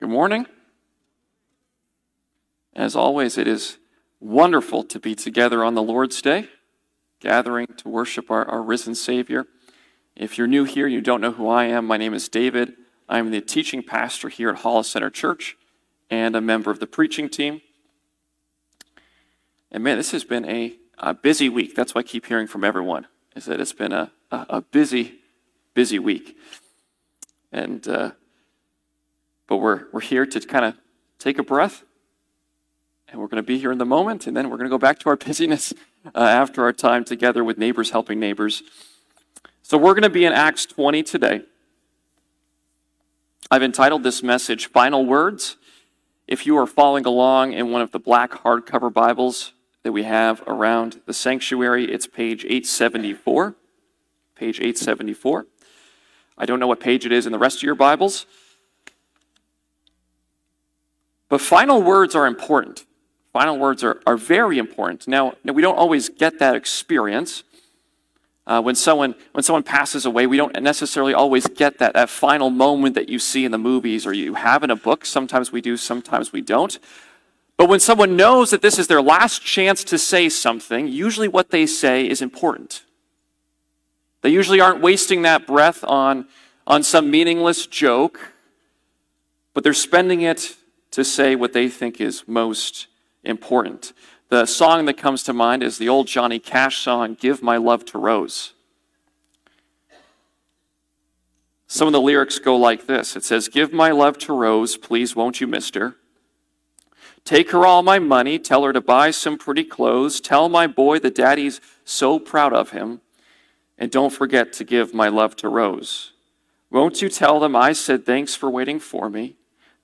Good morning. As always, it is wonderful to be together on the Lord's Day, gathering to worship our, our risen Savior. If you're new here, you don't know who I am, my name is David. I'm the teaching pastor here at Hollis Center Church and a member of the preaching team. And man, this has been a, a busy week. That's what I keep hearing from everyone, is that it's been a, a, a busy, busy week. And, uh, but we're, we're here to kind of take a breath, and we're going to be here in the moment, and then we're going to go back to our busyness uh, after our time together with neighbors helping neighbors. So we're going to be in Acts 20 today. I've entitled this message Final Words. If you are following along in one of the black hardcover Bibles that we have around the sanctuary, it's page 874. Page 874. I don't know what page it is in the rest of your Bibles. But final words are important. Final words are, are very important. Now, we don't always get that experience. Uh, when, someone, when someone passes away, we don't necessarily always get that, that final moment that you see in the movies or you have in a book. Sometimes we do, sometimes we don't. But when someone knows that this is their last chance to say something, usually what they say is important. They usually aren't wasting that breath on, on some meaningless joke, but they're spending it to say what they think is most important. The song that comes to mind is the old Johnny Cash song, Give My Love to Rose. Some of the lyrics go like this It says, Give my love to Rose, please won't you, mister? Take her all my money, tell her to buy some pretty clothes, tell my boy that daddy's so proud of him, and don't forget to give my love to Rose. Won't you tell them I said thanks for waiting for me?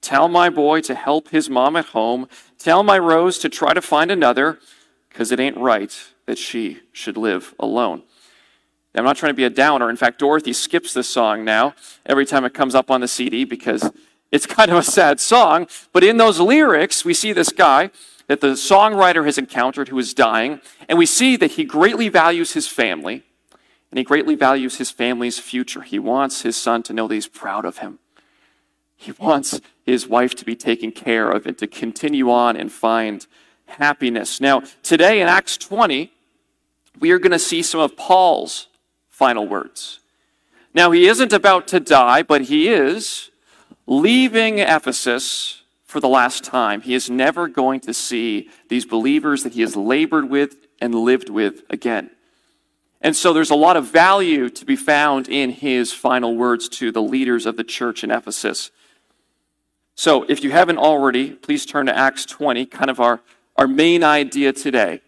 Tell my boy to help his mom at home. Tell my Rose to try to find another, because it ain't right that she should live alone. I'm not trying to be a downer. In fact, Dorothy skips this song now every time it comes up on the CD because it's kind of a sad song. But in those lyrics, we see this guy that the songwriter has encountered who is dying, and we see that he greatly values his family, and he greatly values his family's future. He wants his son to know that he's proud of him. He wants his wife to be taken care of and to continue on and find happiness. Now, today in Acts 20, we are going to see some of Paul's final words. Now, he isn't about to die, but he is leaving Ephesus for the last time. He is never going to see these believers that he has labored with and lived with again. And so there's a lot of value to be found in his final words to the leaders of the church in Ephesus. So, if you haven't already, please turn to Acts 20, kind of our, our main idea today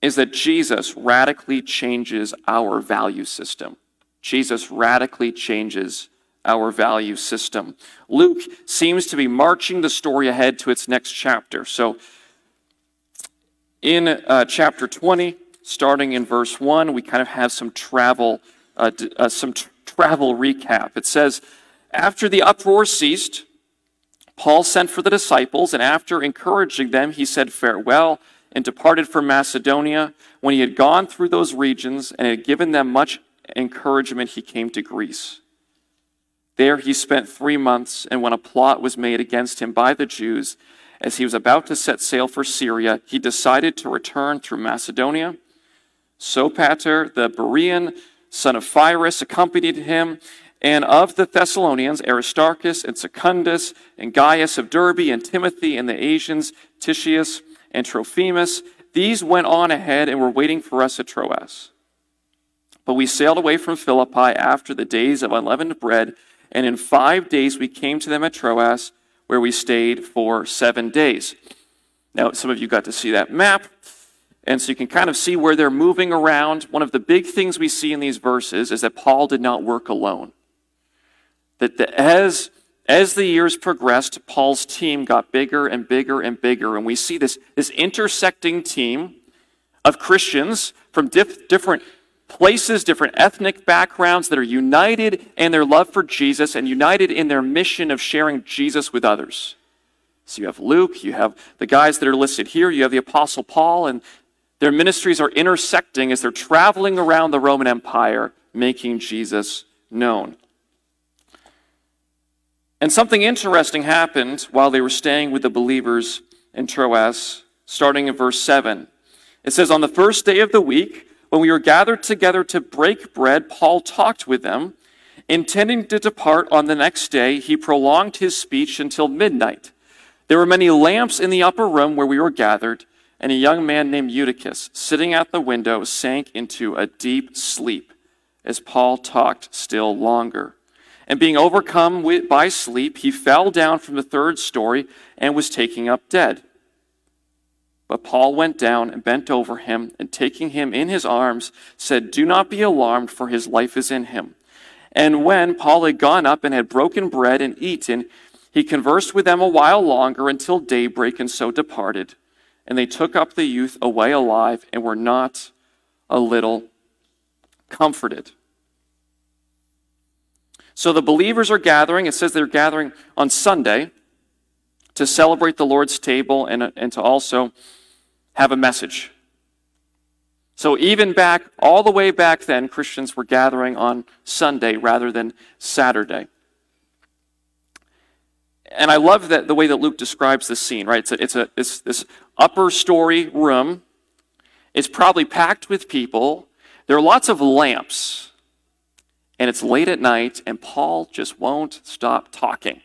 is that Jesus radically changes our value system. Jesus radically changes our value system. Luke seems to be marching the story ahead to its next chapter. So, in uh, chapter 20, starting in verse 1, we kind of have some travel, uh, uh, some t- travel recap. It says, after the uproar ceased, Paul sent for the disciples, and after encouraging them, he said farewell and departed from Macedonia. When he had gone through those regions and had given them much encouragement, he came to Greece. There he spent three months, and when a plot was made against him by the Jews, as he was about to set sail for Syria, he decided to return through Macedonia. Sopater, the Berean son of Pyrrhus, accompanied him, and of the Thessalonians, Aristarchus and Secundus, and Gaius of Derbe, and Timothy, and the Asians, Tychicus and Trophimus, these went on ahead and were waiting for us at Troas. But we sailed away from Philippi after the days of unleavened bread, and in five days we came to them at Troas, where we stayed for seven days. Now, some of you got to see that map. And so you can kind of see where they're moving around. One of the big things we see in these verses is that Paul did not work alone that the, as, as the years progressed, Paul's team got bigger and bigger and bigger. And we see this, this intersecting team of Christians from dif- different places, different ethnic backgrounds that are united in their love for Jesus and united in their mission of sharing Jesus with others. So you have Luke, you have the guys that are listed here, you have the Apostle Paul, and their ministries are intersecting as they're traveling around the Roman Empire, making Jesus known. And something interesting happened while they were staying with the believers in Troas, starting in verse 7. It says, On the first day of the week, when we were gathered together to break bread, Paul talked with them. Intending to depart on the next day, he prolonged his speech until midnight. There were many lamps in the upper room where we were gathered, and a young man named Eutychus, sitting at the window, sank into a deep sleep as Paul talked still longer. And being overcome by sleep, he fell down from the third story and was taken up dead. But Paul went down and bent over him, and taking him in his arms, said, Do not be alarmed, for his life is in him. And when Paul had gone up and had broken bread and eaten, he conversed with them a while longer until daybreak, and so departed. And they took up the youth away alive, and were not a little comforted. So the believers are gathering. It says they're gathering on Sunday to celebrate the Lord's table and, and to also have a message. So even back, all the way back then, Christians were gathering on Sunday rather than Saturday. And I love that the way that Luke describes this scene, right? It's, a, it's, a, it's this upper story room. It's probably packed with people. There are lots of lamps. And it's late at night, and Paul just won't stop talking.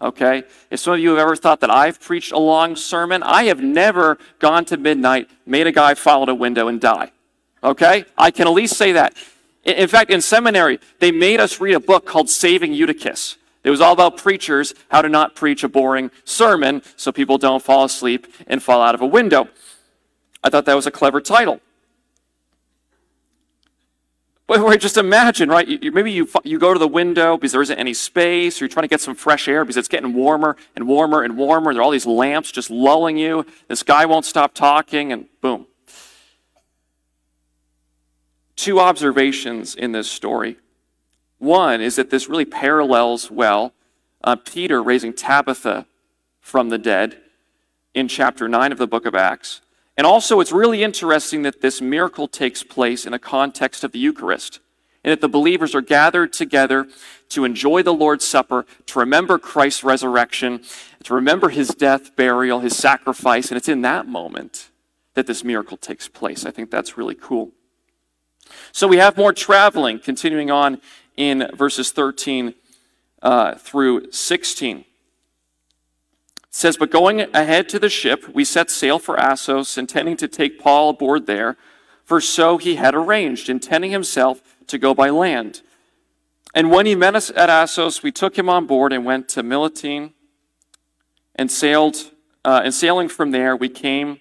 Okay? If some of you have ever thought that I've preached a long sermon, I have never gone to midnight, made a guy fall out a window and die. Okay? I can at least say that. In fact, in seminary, they made us read a book called Saving Eutychus. It was all about preachers, how to not preach a boring sermon so people don't fall asleep and fall out of a window. I thought that was a clever title. But just imagine, right? You, maybe you, you go to the window because there isn't any space, or you're trying to get some fresh air because it's getting warmer and warmer and warmer. There are all these lamps just lulling you. This guy won't stop talking, and boom. Two observations in this story. One is that this really parallels well uh, Peter raising Tabitha from the dead in chapter 9 of the book of Acts. And also, it's really interesting that this miracle takes place in a context of the Eucharist, and that the believers are gathered together to enjoy the Lord's Supper, to remember Christ's resurrection, to remember his death, burial, his sacrifice, and it's in that moment that this miracle takes place. I think that's really cool. So we have more traveling, continuing on in verses 13 uh, through 16 says, But going ahead to the ship, we set sail for Assos, intending to take Paul aboard there, for so he had arranged, intending himself to go by land. And when he met us at Assos, we took him on board and went to Mytilene and sailed. Uh, and sailing from there, we came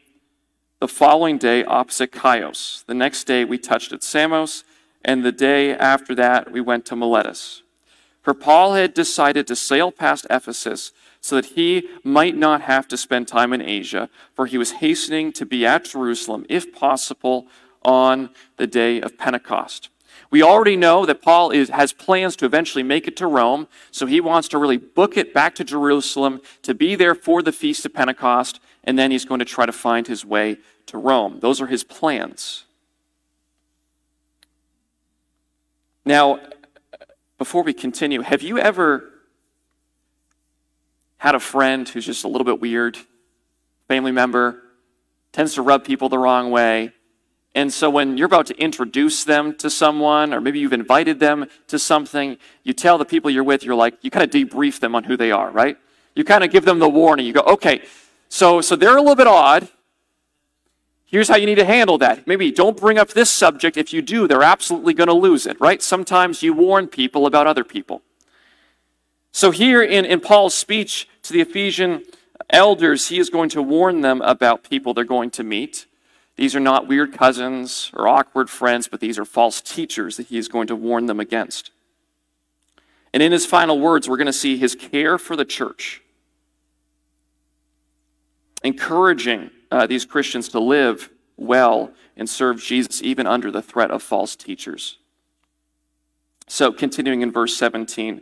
the following day opposite Chios. The next day, we touched at Samos, and the day after that, we went to Miletus. For Paul had decided to sail past Ephesus so that he might not have to spend time in Asia, for he was hastening to be at Jerusalem, if possible, on the day of Pentecost. We already know that Paul is, has plans to eventually make it to Rome, so he wants to really book it back to Jerusalem to be there for the Feast of Pentecost, and then he's going to try to find his way to Rome. Those are his plans. Now, before we continue, have you ever had a friend who's just a little bit weird, family member, tends to rub people the wrong way. And so when you're about to introduce them to someone, or maybe you've invited them to something, you tell the people you're with, you're like, you kind of debrief them on who they are, right? You kind of give them the warning. You go, okay, so, so they're a little bit odd. Here's how you need to handle that. Maybe don't bring up this subject. If you do, they're absolutely going to lose it, right? Sometimes you warn people about other people. So here in, in Paul's speech to the Ephesian elders, he is going to warn them about people they're going to meet. These are not weird cousins or awkward friends, but these are false teachers that he is going to warn them against. And in his final words, we're going to see his care for the church, encouraging uh, these Christians to live well and serve Jesus even under the threat of false teachers. So, continuing in verse 17.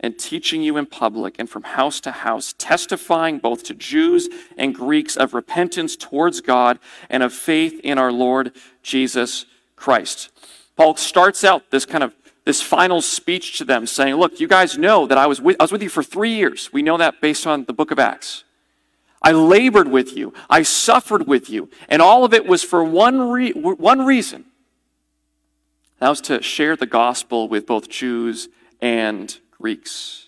and teaching you in public and from house to house, testifying both to Jews and Greeks of repentance towards God and of faith in our Lord Jesus Christ. Paul starts out this kind of this final speech to them saying, Look, you guys know that I was with, I was with you for three years. We know that based on the book of Acts. I labored with you. I suffered with you. And all of it was for one, re- one reason. That was to share the gospel with both Jews and Greeks.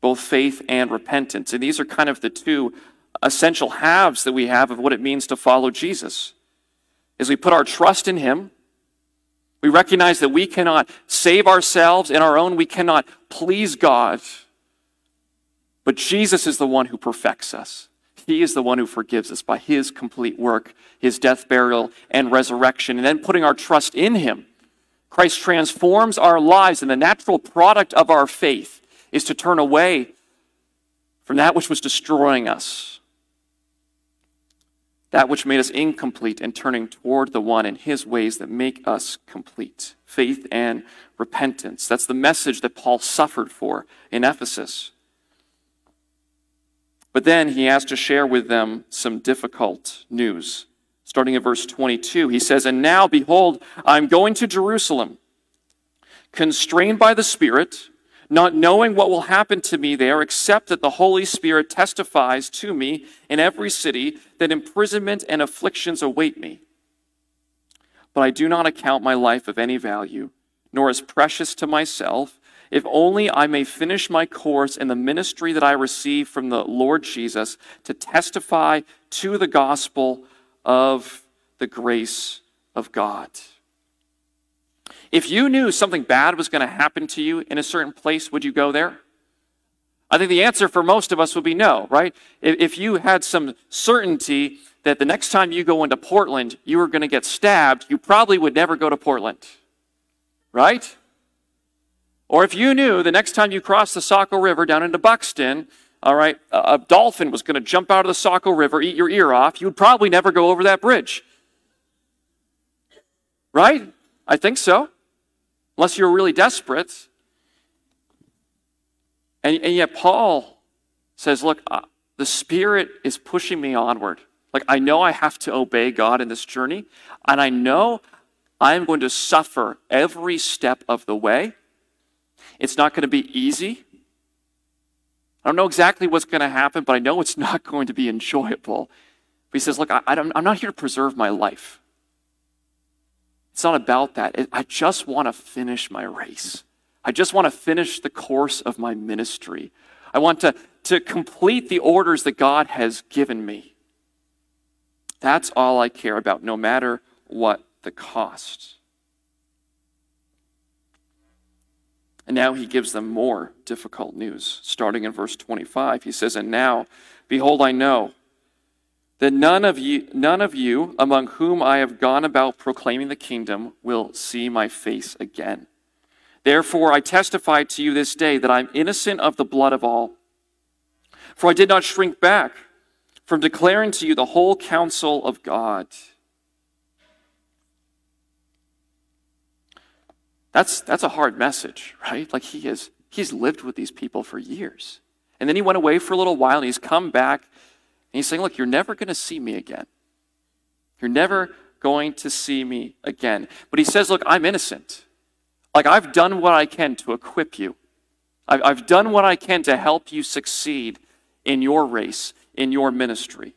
Both faith and repentance. And these are kind of the two essential halves that we have of what it means to follow Jesus. As we put our trust in Him, we recognize that we cannot save ourselves in our own, we cannot please God. But Jesus is the one who perfects us. He is the one who forgives us by his complete work, his death, burial, and resurrection. And then putting our trust in him, Christ transforms our lives, and the natural product of our faith is to turn away from that which was destroying us that which made us incomplete and turning toward the one in his ways that make us complete faith and repentance. That's the message that Paul suffered for in Ephesus. But then he has to share with them some difficult news. Starting at verse 22, he says, And now, behold, I'm going to Jerusalem, constrained by the Spirit not knowing what will happen to me there, except that the Holy Spirit testifies to me in every city that imprisonment and afflictions await me. But I do not account my life of any value, nor as precious to myself, if only I may finish my course in the ministry that I receive from the Lord Jesus to testify to the gospel of the grace of God. If you knew something bad was going to happen to you in a certain place, would you go there? I think the answer for most of us would be no, right? If you had some certainty that the next time you go into Portland, you were going to get stabbed, you probably would never go to Portland, right? Or if you knew the next time you crossed the Saco River down into Buxton, all right, a dolphin was going to jump out of the Saco River, eat your ear off, you would probably never go over that bridge. Right? I think so unless you're really desperate. And, and yet, Paul says, Look, uh, the Spirit is pushing me onward. Like, I know I have to obey God in this journey, and I know I am going to suffer every step of the way. It's not going to be easy. I don't know exactly what's going to happen, but I know it's not going to be enjoyable. But he says, Look, I, I'm not here to preserve my life. It's not about that. I just want to finish my race. I just want to finish the course of my ministry. I want to, to complete the orders that God has given me. That's all I care about, no matter what the cost. And now he gives them more difficult news. Starting in verse 25, he says, And now, behold, I know that none of you none of you among whom I have gone about proclaiming the kingdom will see my face again. Therefore I testify to you this day that I'm innocent of the blood of all. For I did not shrink back from declaring to you the whole counsel of God. That's, that's a hard message, right? Like he has he's lived with these people for years. And then he went away for a little while and he's come back and he's saying, Look, you're never going to see me again. You're never going to see me again. But he says, Look, I'm innocent. Like, I've done what I can to equip you, I've, I've done what I can to help you succeed in your race, in your ministry.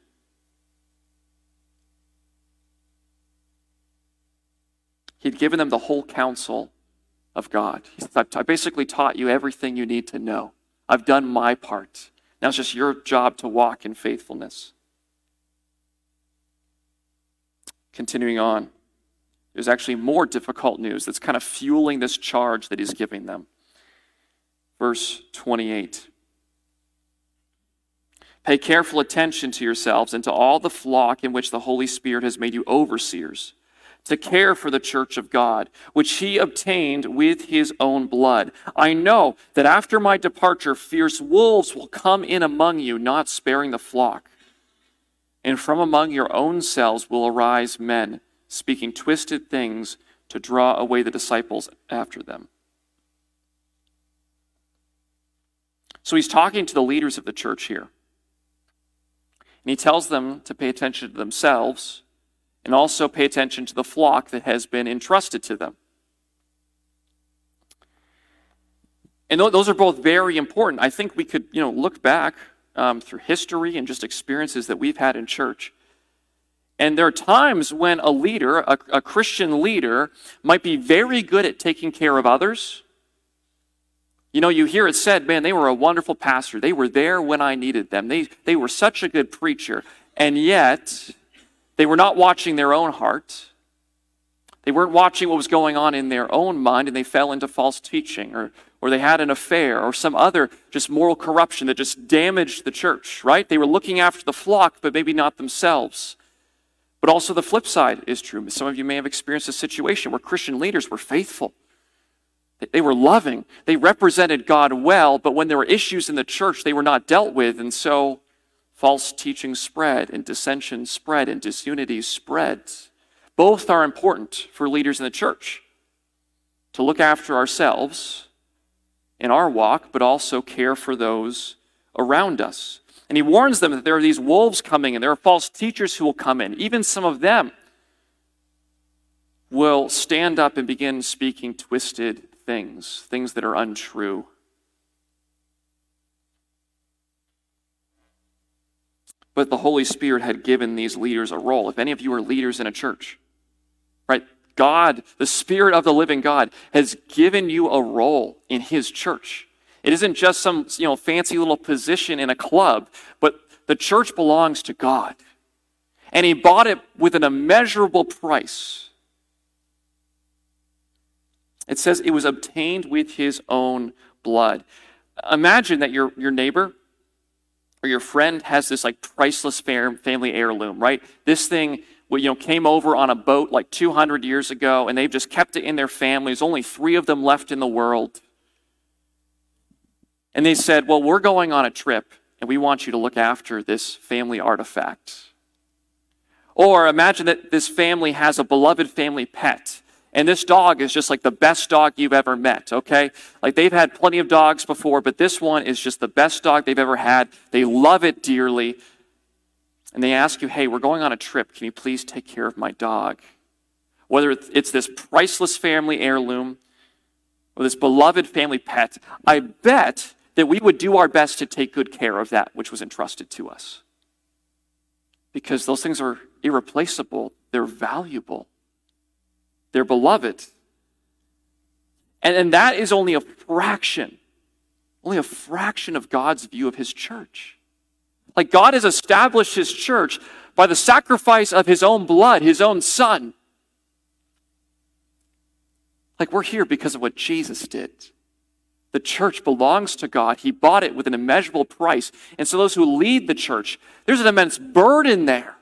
He'd given them the whole counsel of God. I basically taught you everything you need to know. I've done my part. Now it's just your job to walk in faithfulness. Continuing on, there's actually more difficult news that's kind of fueling this charge that he's giving them. Verse 28. Pay careful attention to yourselves and to all the flock in which the Holy Spirit has made you overseers to care for the church of God, which he obtained with his own blood. I know that after my departure, fierce wolves will come in among you, not sparing the flock. And from among your own selves will arise men, speaking twisted things to draw away the disciples after them. So he's talking to the leaders of the church here. And he tells them to pay attention to themselves and also pay attention to the flock that has been entrusted to them. And those are both very important. I think we could, you know, look back um, through history and just experiences that we've had in church. And there are times when a leader, a, a Christian leader, might be very good at taking care of others. You know, you hear it said, man, they were a wonderful pastor. They were there when I needed them. They, they were such a good preacher. And yet, they were not watching their own heart. They weren't watching what was going on in their own mind, and they fell into false teaching, or, or they had an affair, or some other just moral corruption that just damaged the church, right? They were looking after the flock, but maybe not themselves. But also the flip side is true. Some of you may have experienced a situation where Christian leaders were faithful. They were loving. They represented God well, but when there were issues in the church, they were not dealt with. And so false teaching spread and dissension spread and disunity spread. Both are important for leaders in the church to look after ourselves in our walk, but also care for those around us. And he warns them that there are these wolves coming and there are false teachers who will come in. Even some of them will stand up and begin speaking twisted things, things that are untrue. But the Holy Spirit had given these leaders a role. If any of you are leaders in a church, right? God, the Spirit of the living God, has given you a role in His church. It isn't just some you know, fancy little position in a club, but the church belongs to God. And He bought it with an immeasurable price. It says it was obtained with His own blood. Imagine that your, your neighbor or your friend has this like priceless family heirloom, right? This thing you know, came over on a boat like 200 years ago, and they've just kept it in their family. There's only three of them left in the world. And they said, Well, we're going on a trip, and we want you to look after this family artifact. Or imagine that this family has a beloved family pet, and this dog is just like the best dog you've ever met, okay? Like they've had plenty of dogs before, but this one is just the best dog they've ever had. They love it dearly. And they ask you, hey, we're going on a trip. Can you please take care of my dog? Whether it's this priceless family heirloom or this beloved family pet, I bet that we would do our best to take good care of that which was entrusted to us. Because those things are irreplaceable, they're valuable. They're beloved. And, and that is only a fraction, only a fraction of God's view of his church. Like God has established his church by the sacrifice of his own blood, his own son. Like we're here because of what Jesus did. The church belongs to God. He bought it with an immeasurable price. And so those who lead the church, there's an immense burden there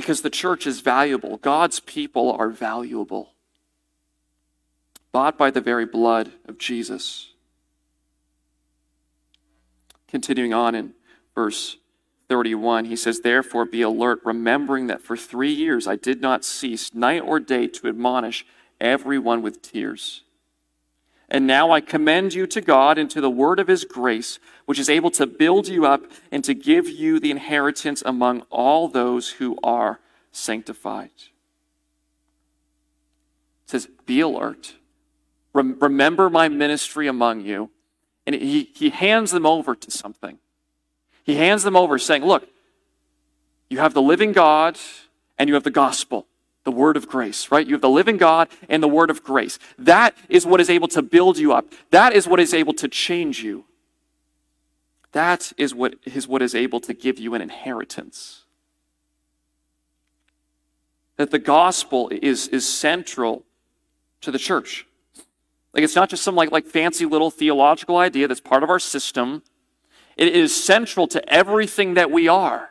because the church is valuable. God's people are valuable, bought by the very blood of Jesus. Continuing on in verse 31, he says, Therefore be alert, remembering that for three years I did not cease night or day to admonish everyone with tears. And now I commend you to God and to the word of his grace, which is able to build you up and to give you the inheritance among all those who are sanctified. It says, Be alert. remember my ministry among you. And he, he hands them over to something. He hands them over saying, Look, you have the living God and you have the gospel the word of grace, right? You have the living God and the word of grace. That is what is able to build you up. That is what is able to change you. That is what is what is able to give you an inheritance. That the gospel is, is central to the church. Like it's not just some like, like fancy little theological idea that's part of our system. It is central to everything that we are.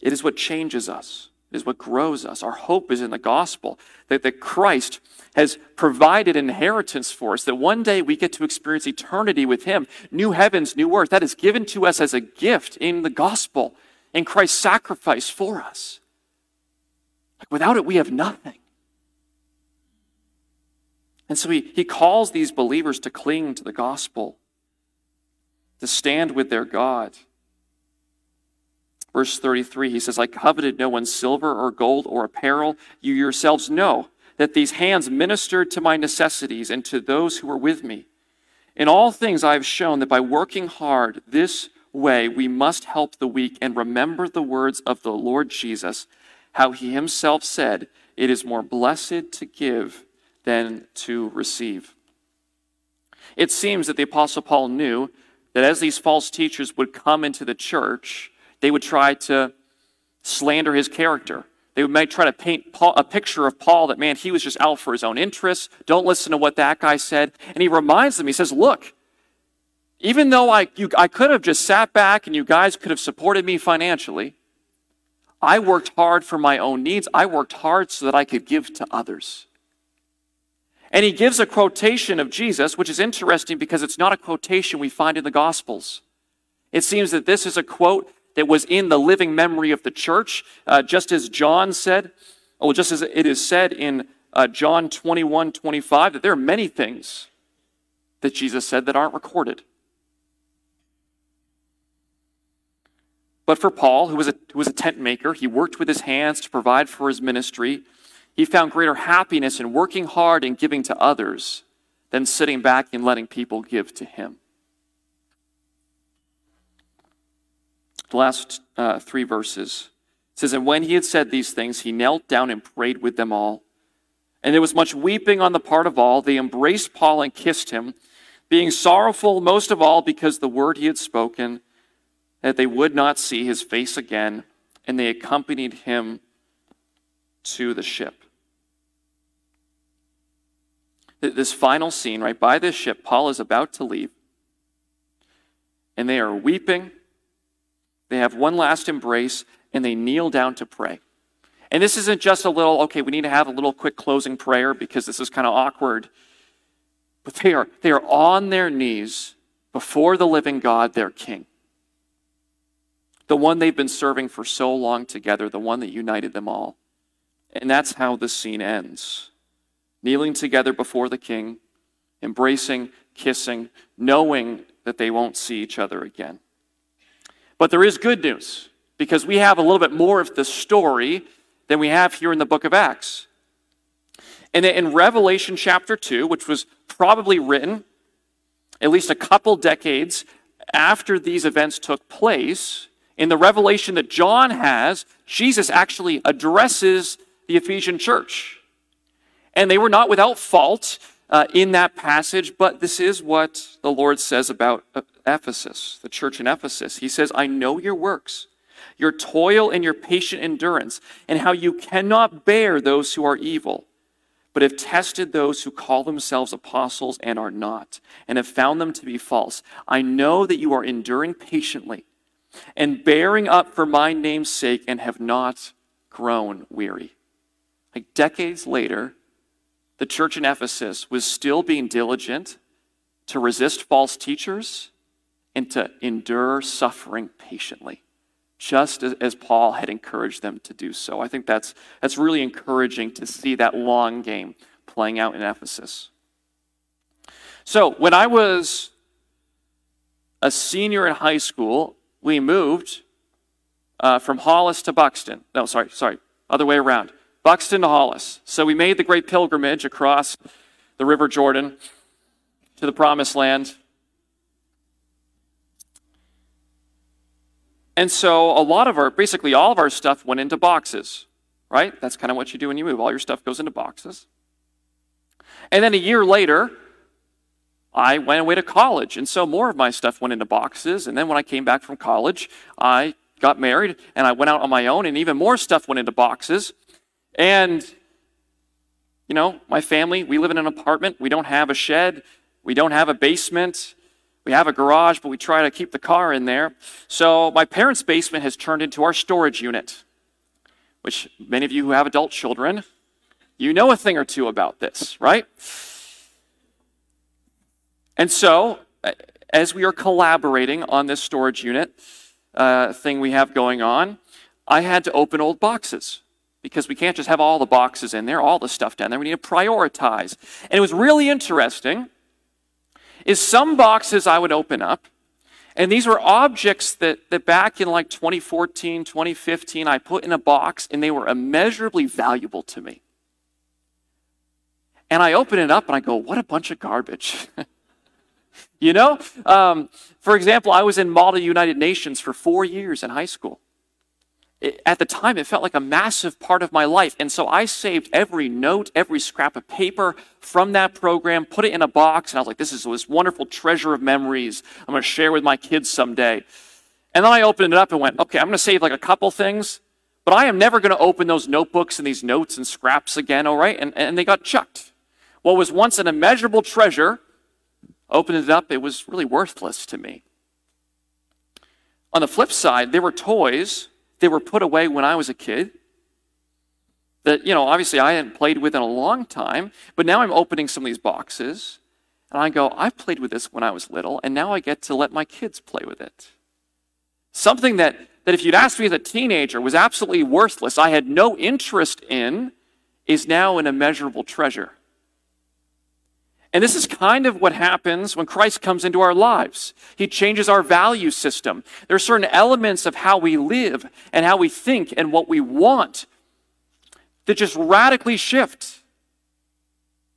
It is what changes us. It is what grows us. Our hope is in the gospel that, that Christ has provided inheritance for us, that one day we get to experience eternity with Him, new heavens, new earth. That is given to us as a gift in the gospel, in Christ's sacrifice for us. Like without it, we have nothing. And so he, he calls these believers to cling to the gospel, to stand with their God. Verse 33, he says, I coveted no one's silver or gold or apparel. You yourselves know that these hands ministered to my necessities and to those who were with me. In all things, I have shown that by working hard this way, we must help the weak and remember the words of the Lord Jesus, how he himself said, It is more blessed to give than to receive. It seems that the Apostle Paul knew that as these false teachers would come into the church, they would try to slander his character. They might try to paint Paul, a picture of Paul that, man, he was just out for his own interests. Don't listen to what that guy said. And he reminds them, he says, look, even though I, you, I could have just sat back and you guys could have supported me financially, I worked hard for my own needs. I worked hard so that I could give to others. And he gives a quotation of Jesus, which is interesting because it's not a quotation we find in the Gospels. It seems that this is a quote that was in the living memory of the church, uh, just as John said, well, just as it is said in uh, John 21 25, that there are many things that Jesus said that aren't recorded. But for Paul, who was, a, who was a tent maker, he worked with his hands to provide for his ministry. He found greater happiness in working hard and giving to others than sitting back and letting people give to him. The last uh, three verses. It says, And when he had said these things, he knelt down and prayed with them all. And there was much weeping on the part of all. They embraced Paul and kissed him, being sorrowful most of all because the word he had spoken, that they would not see his face again. And they accompanied him to the ship. This final scene, right by this ship, Paul is about to leave. And they are weeping they have one last embrace and they kneel down to pray. And this isn't just a little, okay, we need to have a little quick closing prayer because this is kind of awkward. But they are, they are on their knees before the living God, their King. The one they've been serving for so long together, the one that united them all. And that's how the scene ends. Kneeling together before the King, embracing, kissing, knowing that they won't see each other again. But there is good news because we have a little bit more of the story than we have here in the book of Acts. And in Revelation chapter 2, which was probably written at least a couple decades after these events took place, in the revelation that John has, Jesus actually addresses the Ephesian church. And they were not without fault uh, in that passage, but this is what the Lord says about Ephesus, the church in Ephesus. He says, I know your works, your toil and your patient endurance, and how you cannot bear those who are evil, but have tested those who call themselves apostles and are not, and have found them to be false. I know that you are enduring patiently and bearing up for my name's sake and have not grown weary. Like decades later, the church in Ephesus was still being diligent to resist false teachers and to endure suffering patiently, just as, as, Paul had encouraged them to do so. I think that's, that's really encouraging to see that long game playing out in Ephesus. So, when I was a senior in high school, we moved uh, from Hollis to Buxton. No, sorry, sorry, other way around. Buxton to Hollis. So we made the great pilgrimage across the River Jordan to the Promised Land. And so a lot of our, basically all of our stuff went into boxes, right? That's kind of what you do when you move. All your stuff goes into boxes. And then a year later, I went away to college. And so more of my stuff went into boxes. And then when I came back from college, I got married and I went out on my own, and even more stuff went into boxes. And, you know, my family, we live in an apartment. We don't have a shed. We don't have a basement. We have a garage, but we try to keep the car in there. So my parents' basement has turned into our storage unit, which many of you who have adult children, you know a thing or two about this, right? And so, as we are collaborating on this storage unit uh, thing we have going on, I had to open old boxes because we can't just have all the boxes in there, all the stuff down there. We need to prioritize. And it was really interesting is some boxes I would open up, and these were objects that, that back in like 2014, 2015, I put in a box, and they were immeasurably valuable to me. And I open it up and I go, what a bunch of garbage. you know? Um, for example, I was in Model United Nations for four years in high school it, at the time, it felt like a massive part of my life. And so I saved every note, every scrap of paper from that program, put it in a box, and I was like, this is this wonderful treasure of memories I'm going to share with my kids someday. And then I opened it up and went, okay, I'm going to save like a couple things, but I am never going to open those notebooks and these notes and scraps again, all right? And, and they got chucked. What was once an immeasurable treasure, opened it up, it was really worthless to me. On the flip side, there were toys they were put away when I was a kid. That, you know, obviously I hadn't played with in a long time, but now I'm opening some of these boxes and I go, I played with this when I was little, and now I get to let my kids play with it. Something that, that if you'd asked me as a teenager was absolutely worthless, I had no interest in, is now an immeasurable treasure. And this is kind of what happens when Christ comes into our lives. He changes our value system. There are certain elements of how we live and how we think and what we want that just radically shift.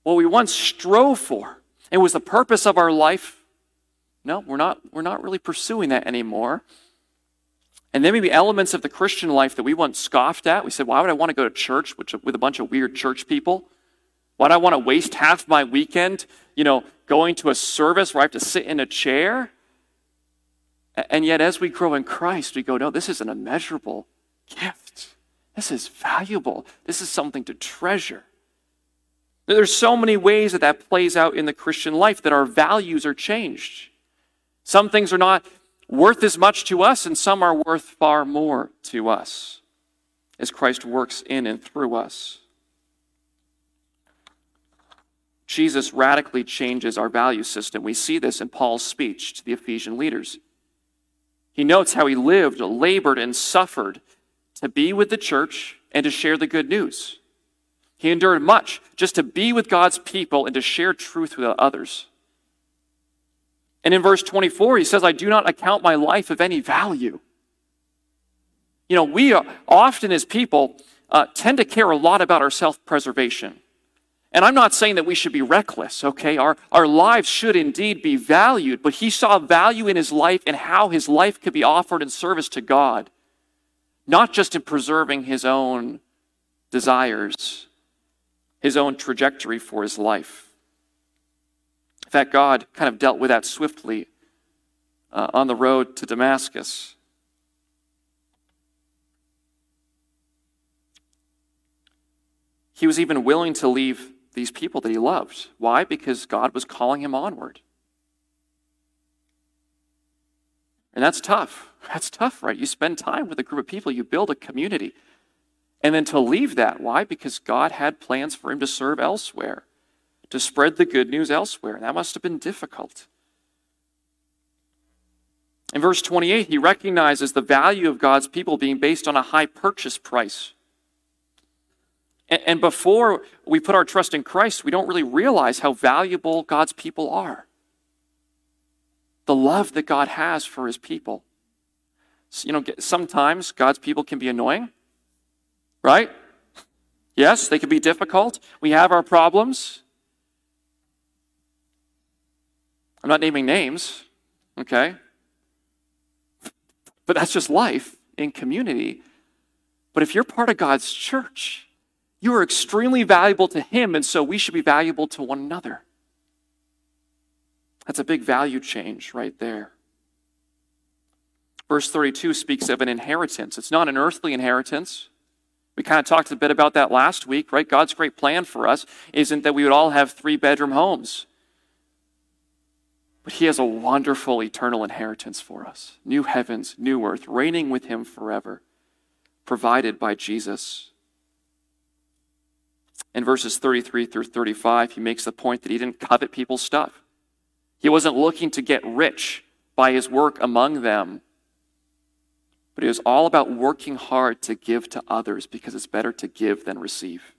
What we once strove for and was the purpose of our life, no, we're not, we're not really pursuing that anymore. And then maybe elements of the Christian life that we once scoffed at. We said, why would I want to go to church with a bunch of weird church people? Why do I want to waste half my weekend, you know, going to a service where I have to sit in a chair? And yet, as we grow in Christ, we go, no, this is an immeasurable gift. This is valuable. This is something to treasure. There's so many ways that that plays out in the Christian life that our values are changed. Some things are not worth as much to us, and some are worth far more to us as Christ works in and through us. Jesus radically changes our value system. We see this in Paul's speech to the Ephesian leaders. He notes how he lived, labored, and suffered to be with the church and to share the good news. He endured much just to be with God's people and to share truth with others. And in verse 24, he says, I do not account my life of any value. You know, we often as people uh, tend to care a lot about our self preservation. And I'm not saying that we should be reckless, okay? Our, our lives should indeed be valued, but he saw value in his life and how his life could be offered in service to God, not just in preserving his own desires, his own trajectory for his life. In fact, God kind of dealt with that swiftly uh, on the road to Damascus. He was even willing to leave these people that he loved. Why? Because God was calling him onward. And that's tough. That's tough, right? You spend time with a group of people, you build a community. And then to leave that, why? Because God had plans for him to serve elsewhere, to spread the good news elsewhere. And that must have been difficult. In verse 28, he recognizes the value of God's people being based on a high purchase price. And before we put our trust in Christ, we don't really realize how valuable God's people are. The love that God has for his people. You know, sometimes God's people can be annoying, right? Yes, they can be difficult. We have our problems. I'm not naming names, okay? But that's just life in community. But if you're part of God's church, you are extremely valuable to Him, and so we should be valuable to one another. That's a big value change right there. Verse 32 speaks of an inheritance. It's not an earthly inheritance. We kind of talked a bit about that last week, right? God's great plan for us isn't that we would all have three bedroom homes. But he has a wonderful eternal inheritance for us new heavens, new earth, reigning with him forever, provided by Jesus. In verses 33 through 35, he makes the point that he didn't covet people's stuff. He wasn't looking to get rich by his work among them, but it was all about working hard to give to others because it's better to give than receive.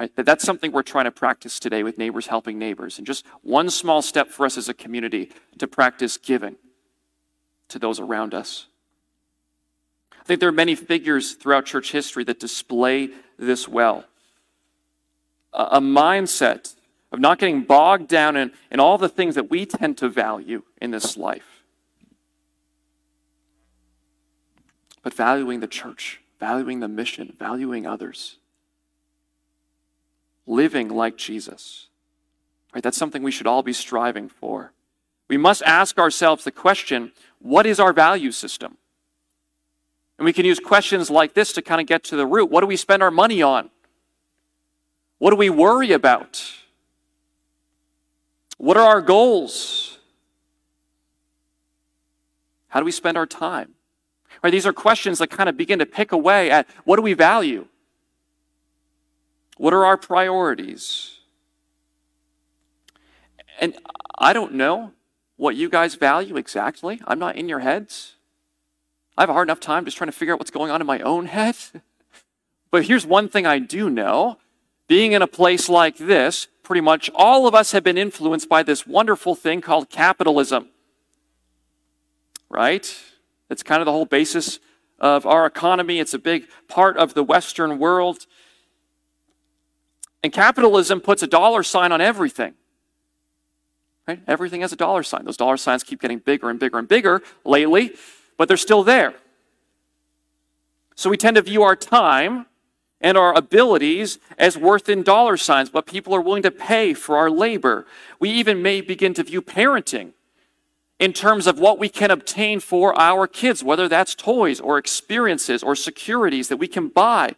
Right? That's something we're trying to practice today with neighbors helping neighbors. And just one small step for us as a community to practice giving to those around us. I think there are many figures throughout church history that display this well. A, mindset of not getting bogged down in, in all the things that we tend to value in this life, but valuing the church, valuing the mission, valuing others living like Jesus. Right? That's something we should all be striving for. We must ask ourselves the question what is our value system? And we can use questions like this to kind of get to the root. What do we spend our money on? What do we worry about? What are our goals? How do we spend our time? Right, these are questions that kind of begin to pick away at what do we value? What are our priorities? And I don't know what you guys value exactly. I'm not in your heads. I have a hard enough time just trying to figure out what's going on in my own head. But here's one thing I do know being in a place like this, pretty much all of us have been influenced by this wonderful thing called capitalism. Right? It's kind of the whole basis of our economy. It's a big part of the Western world. And capitalism puts a dollar sign on everything. Right? Everything has a dollar sign. Those dollar signs keep getting bigger and bigger and bigger lately, but they're still there. So we tend to view our time and our abilities as worth in dollar signs, what people are willing to pay for our labor. We even may begin to view parenting in terms of what we can obtain for our kids, whether that's toys or experiences or securities that we can buy.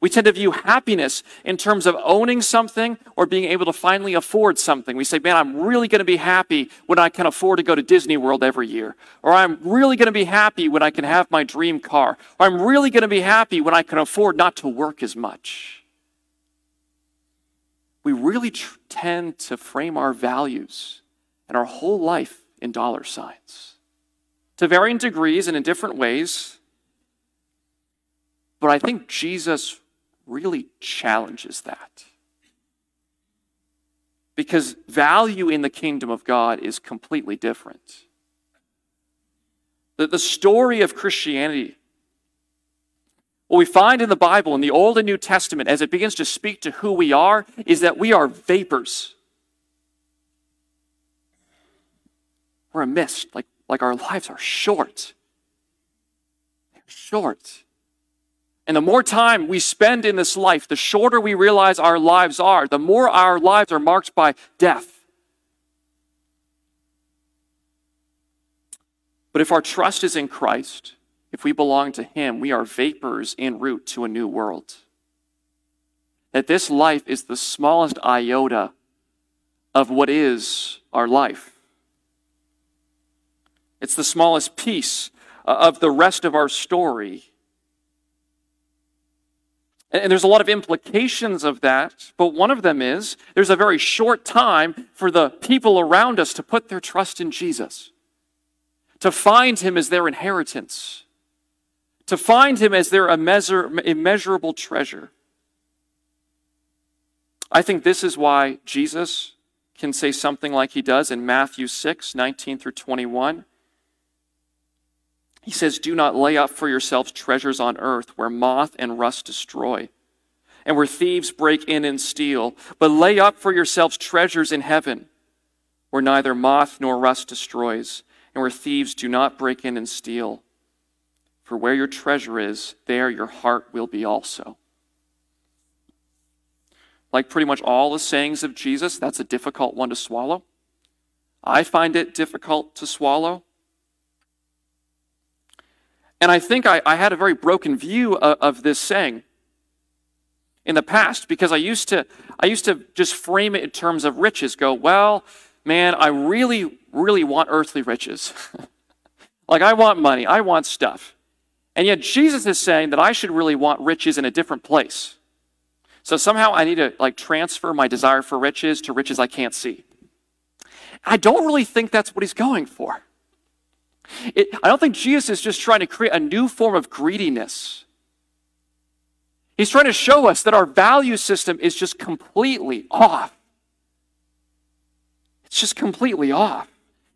We tend to view happiness in terms of owning something or being able to finally afford something. We say, man, I'm really going to be happy when I can afford to go to Disney World every year. Or I'm really going to be happy when I can have my dream car. Or I'm really going to be happy when I can afford not to work as much. We really tr- tend to frame our values and our whole life in dollar signs. To varying degrees and in different ways. But I think Jesus really challenges that. Because value in the kingdom of God is completely different. The, the story of Christianity, what we find in the Bible, in the Old and New Testament, as it begins to speak to who we are, is that we are vapors. We're a mist, like, like our lives are short. They're short. And the more time we spend in this life, the shorter we realize our lives are, the more our lives are marked by death. But if our trust is in Christ, if we belong to Him, we are vapors en route to a new world. That this life is the smallest iota of what is our life. It's the smallest piece uh, of the rest of our story. And there's a lot of implications of that, but one of them is there's a very short time for the people around us to put their trust in Jesus, to find Him as their inheritance, to find Him as their immeasur- immeasurable treasure. I think this is why Jesus can say something like he does in Matthew 6 19 through 21. He says, Do not lay up for yourselves treasures on earth where moth and rust destroy, and where thieves break in and steal, but lay up for yourselves treasures in heaven where neither moth nor rust destroys, and where thieves do not break in and steal. For where your treasure is, there your heart will be also. Like pretty much all the sayings of Jesus, that's a difficult one to swallow. I find it difficult to swallow. And I think I, I had a very broken view of, of this saying in the past because I used to I used to just frame it in terms of riches. Go, well, man, I really, really want earthly riches. like, I want money, I want stuff. And yet, Jesus is saying that I should really want riches in a different place. So somehow I need to like transfer my desire for riches to riches I can't see. I don't really think that's what he's going for. It, I don't think Jesus is just trying to create a new form of greediness. He's trying to show us that our value system is just completely off. It's just completely off.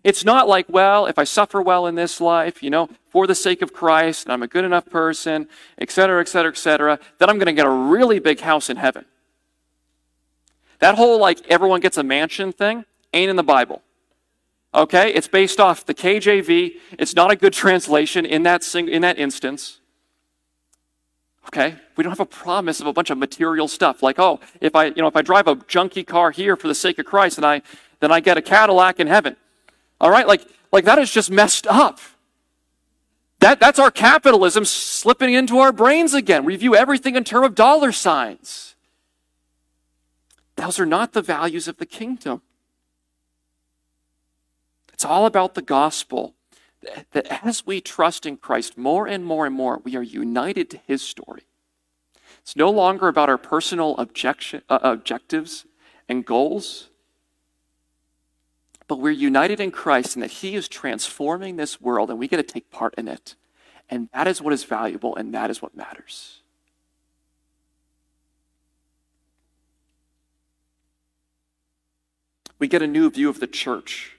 It's not like, well, if I suffer well in this life, you know, for the sake of Christ, and I'm a good enough person, et cetera, et cetera, et cetera, then I'm going to get a really big house in heaven. That whole, like, everyone gets a mansion thing ain't in the Bible. Okay? It's based off the KJV. It's not a good translation in that, sing- in that instance. Okay? We don't have a promise of a bunch of material stuff like, oh, if I, you know, if I drive a junky car here for the sake of Christ, then I, then I get a Cadillac in heaven. All right? Like, like that is just messed up. That, that's our capitalism slipping into our brains again. We view everything in terms of dollar signs. Those are not the values of the kingdom. It's all about the gospel that as we trust in Christ more and more and more, we are united to his story. It's no longer about our personal objection, uh, objectives and goals, but we're united in Christ and that he is transforming this world and we get to take part in it. And that is what is valuable and that is what matters. We get a new view of the church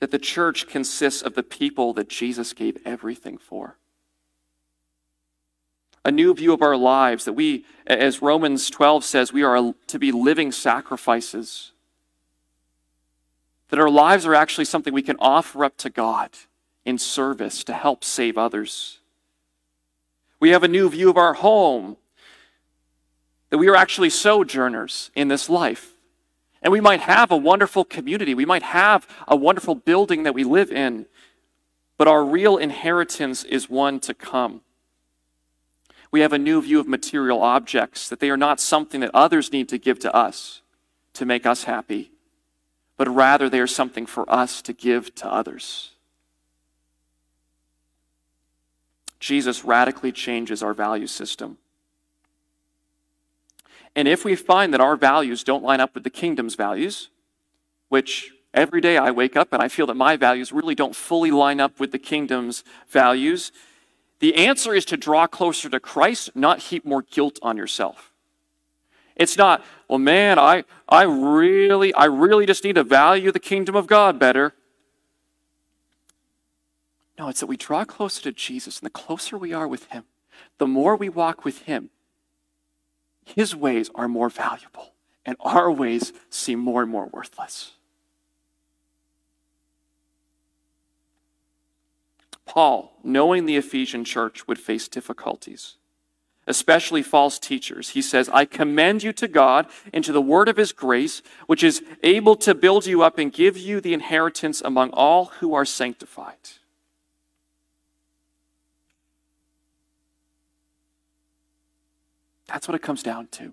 that the church consists of the people that Jesus gave everything for. A new view of our lives that we, as Romans 12 says, we are to be living sacrifices. That our lives are actually something we can offer up to God in service to help save others. We have a new view of our home, that we are actually sojourners in this life. And we might have a wonderful community. We might have a wonderful building that we live in. But our real inheritance is one to come. We have a new view of material objects, that they are not something that others need to give to us to make us happy, but rather they are something for us to give to others. Jesus radically changes our value system. And if we find that our values don't line up with the kingdom's values, which every day I wake up and I feel that my values really don't fully line up with the kingdom's values, the answer is to draw closer to Christ, not heap more guilt on yourself. It's not, well, man, I, I really, I really just need to value the kingdom of God better. No, it's that we draw closer to Jesus, and the closer we are with Him, the more we walk with Him, his ways are more valuable, and our ways seem more and more worthless. Paul, knowing the Ephesian church would face difficulties, especially false teachers, he says, I commend you to God and to the word of his grace, which is able to build you up and give you the inheritance among all who are sanctified. That's what it comes down to.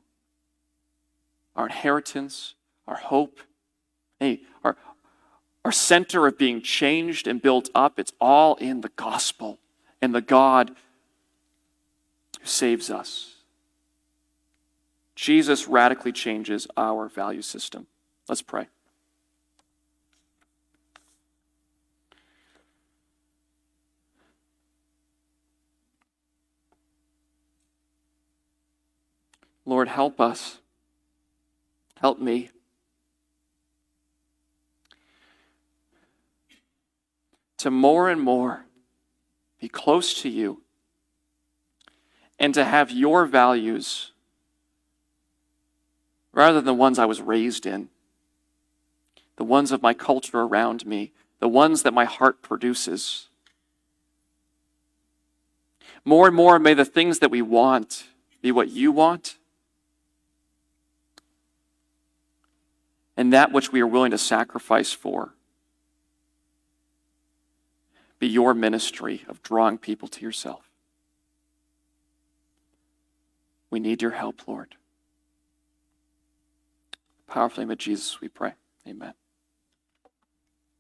Our inheritance, our hope, hey, our, our center of being changed and built up, it's all in the gospel and the God who saves us. Jesus radically changes our value system. Let's pray. Lord, help us. Help me. To more and more be close to you and to have your values rather than the ones I was raised in, the ones of my culture around me, the ones that my heart produces. More and more may the things that we want be what you want and that which we are willing to sacrifice for be your ministry of drawing people to yourself. We need your help, Lord. Powerful name of Jesus, we pray. Amen.